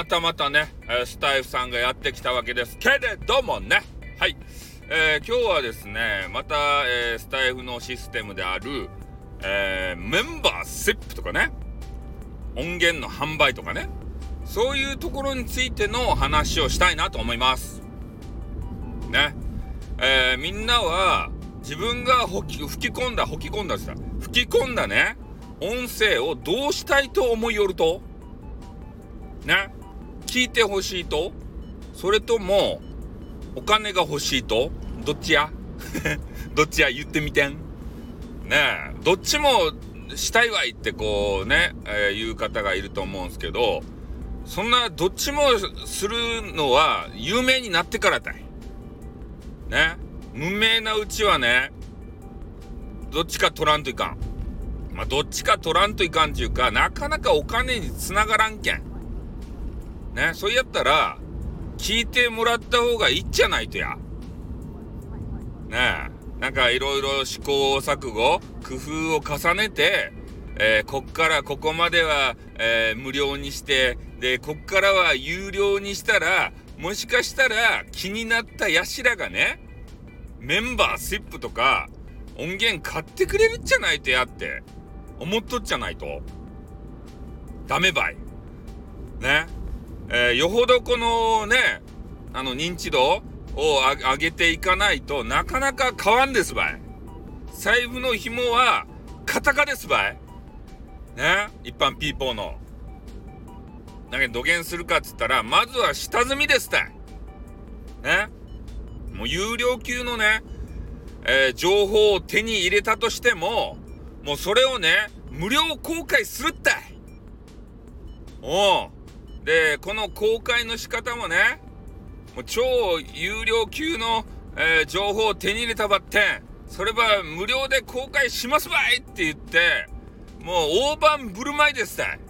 またまたね、えスタイフさんがやってきたわけですけれどもね。はい。えー、今日はですね、また、えー、スタイフのシステムである、えー、メンバーシップとかね、音源の販売とかね、そういうところについての話をしたいなと思います。ね。え、みんなは自分が吹き込んだ、吹き込んだっ吹き込んだね、音声をどうしたいと思いよると？ね。聞いてほしいと？それとも、お金が欲しいと？どっちや？どっちや言ってみてん？ねえ、どっちもしたいわいってこうね、えー、言う方がいると思うんですけど、そんなどっちもするのは有名になってからだい。ね。無名なうちはね、どっちか取らんといかん。まあ、どっちか取らんといかんっていうか、なかなかお金につながらんけん。ね、そうやったら、聞いてもらった方がいいじゃないとや。ねえ、なんかいろいろ試行錯誤、工夫を重ねて、えー、こっからここまでは、えー、無料にして、で、こっからは有料にしたら、もしかしたら気になったやしらがね、メンバーシップとか音源買ってくれるじゃないとやって思っとっちゃないと。ダメばい。ね。えー、よほどこのね、あの認知度を上げていかないとなかなか変わんですばい。財布の紐はカタカですばい。ね？一般ピーポーの。だけど土下するかっつったら、まずは下積みですたい。ね？もう有料級のね、えー、情報を手に入れたとしても、もうそれをね、無料公開するったい。おう。で、この公開の仕方もね、もう超有料級の、えー、情報を手に入れたばってん、それは無料で公開しますばいって言って、もう大盤振る舞いですたい。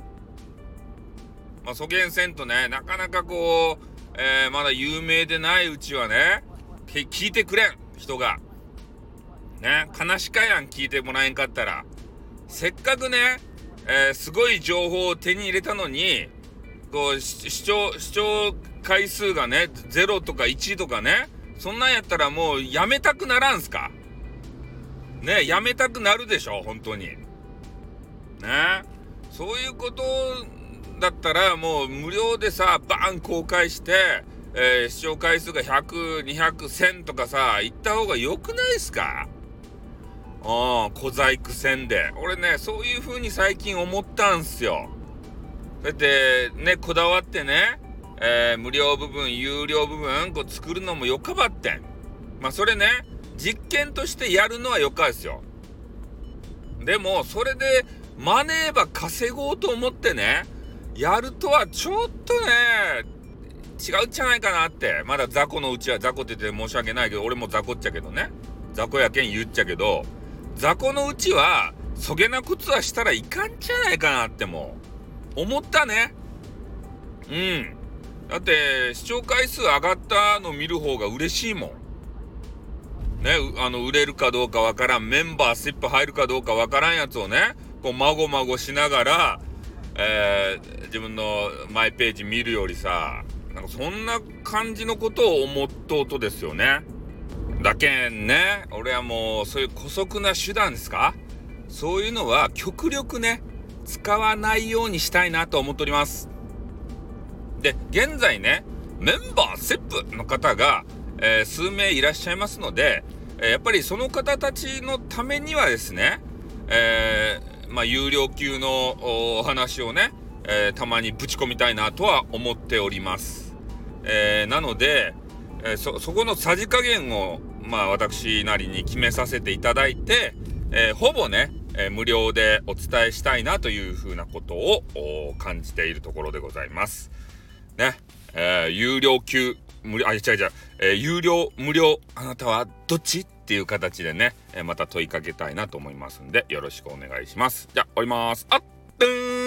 まあ、そげんせんとね、なかなかこう、えー、まだ有名でないうちはね、聞いてくれん、人が。ね、悲しかやん、聞いてもらえんかったら。せっかくね、えー、すごい情報を手に入れたのに、こう視聴視聴回数がね0とか1とかねそんなんやったらもうやめたくならんすか？ねやめたくなるでしょ本当に。ね？そういうことだったらもう無料でさバーン公開して、えー、視聴回数が1002001000とかさ行った方が良くないっすか？うん小細工戦で。俺ねそういう風に最近思ったんすよ。そうやってね、こだわってね、えー、無料部分、有料部分、こう作るのもよかばってん。まあそれね、実験としてやるのはよかですよ。でも、それでマネーば稼ごうと思ってね、やるとはちょっとね、違うんじゃないかなって。まだ雑魚のうちは雑魚って言って申し訳ないけど、俺も雑魚っちゃけどね。雑魚やけん言っちゃけど、雑魚のうちは、そげな靴はしたらいかんじゃないかなってもう。思ったね。うん。だって、視聴回数上がったの見る方が嬉しいもん。ね、あの、売れるかどうかわからん、メンバーシップ入るかどうかわからんやつをね、こう、まごまごしながら、えー、自分のマイページ見るよりさ、なんかそんな感じのことを思っとうとですよね。だけんね、俺はもう、そういう姑息な手段ですか？そういうのは極力ね、使わないようにしたいなと思っております。で、現在ね、メンバーセップの方が、えー、数名いらっしゃいますので、えー、やっぱりその方たちのためにはですね、えー、まあ、有料級のお話をね、えたまにぶち込みたいなとは思っております。えなので、えそ、そこのさじ加減を、まあ、私なりに決めさせていただいて、えほぼね、えー、無料でお伝えしたいなというふうなことを感じているところでございます。ね、えー、有料級、無料、あ、違う違う、えー、有料、無料、あなたはどっち？っていう形でね、えまた問いかけたいなと思いますんで、よろしくお願いします。じゃあ、終わります。あっ、ーん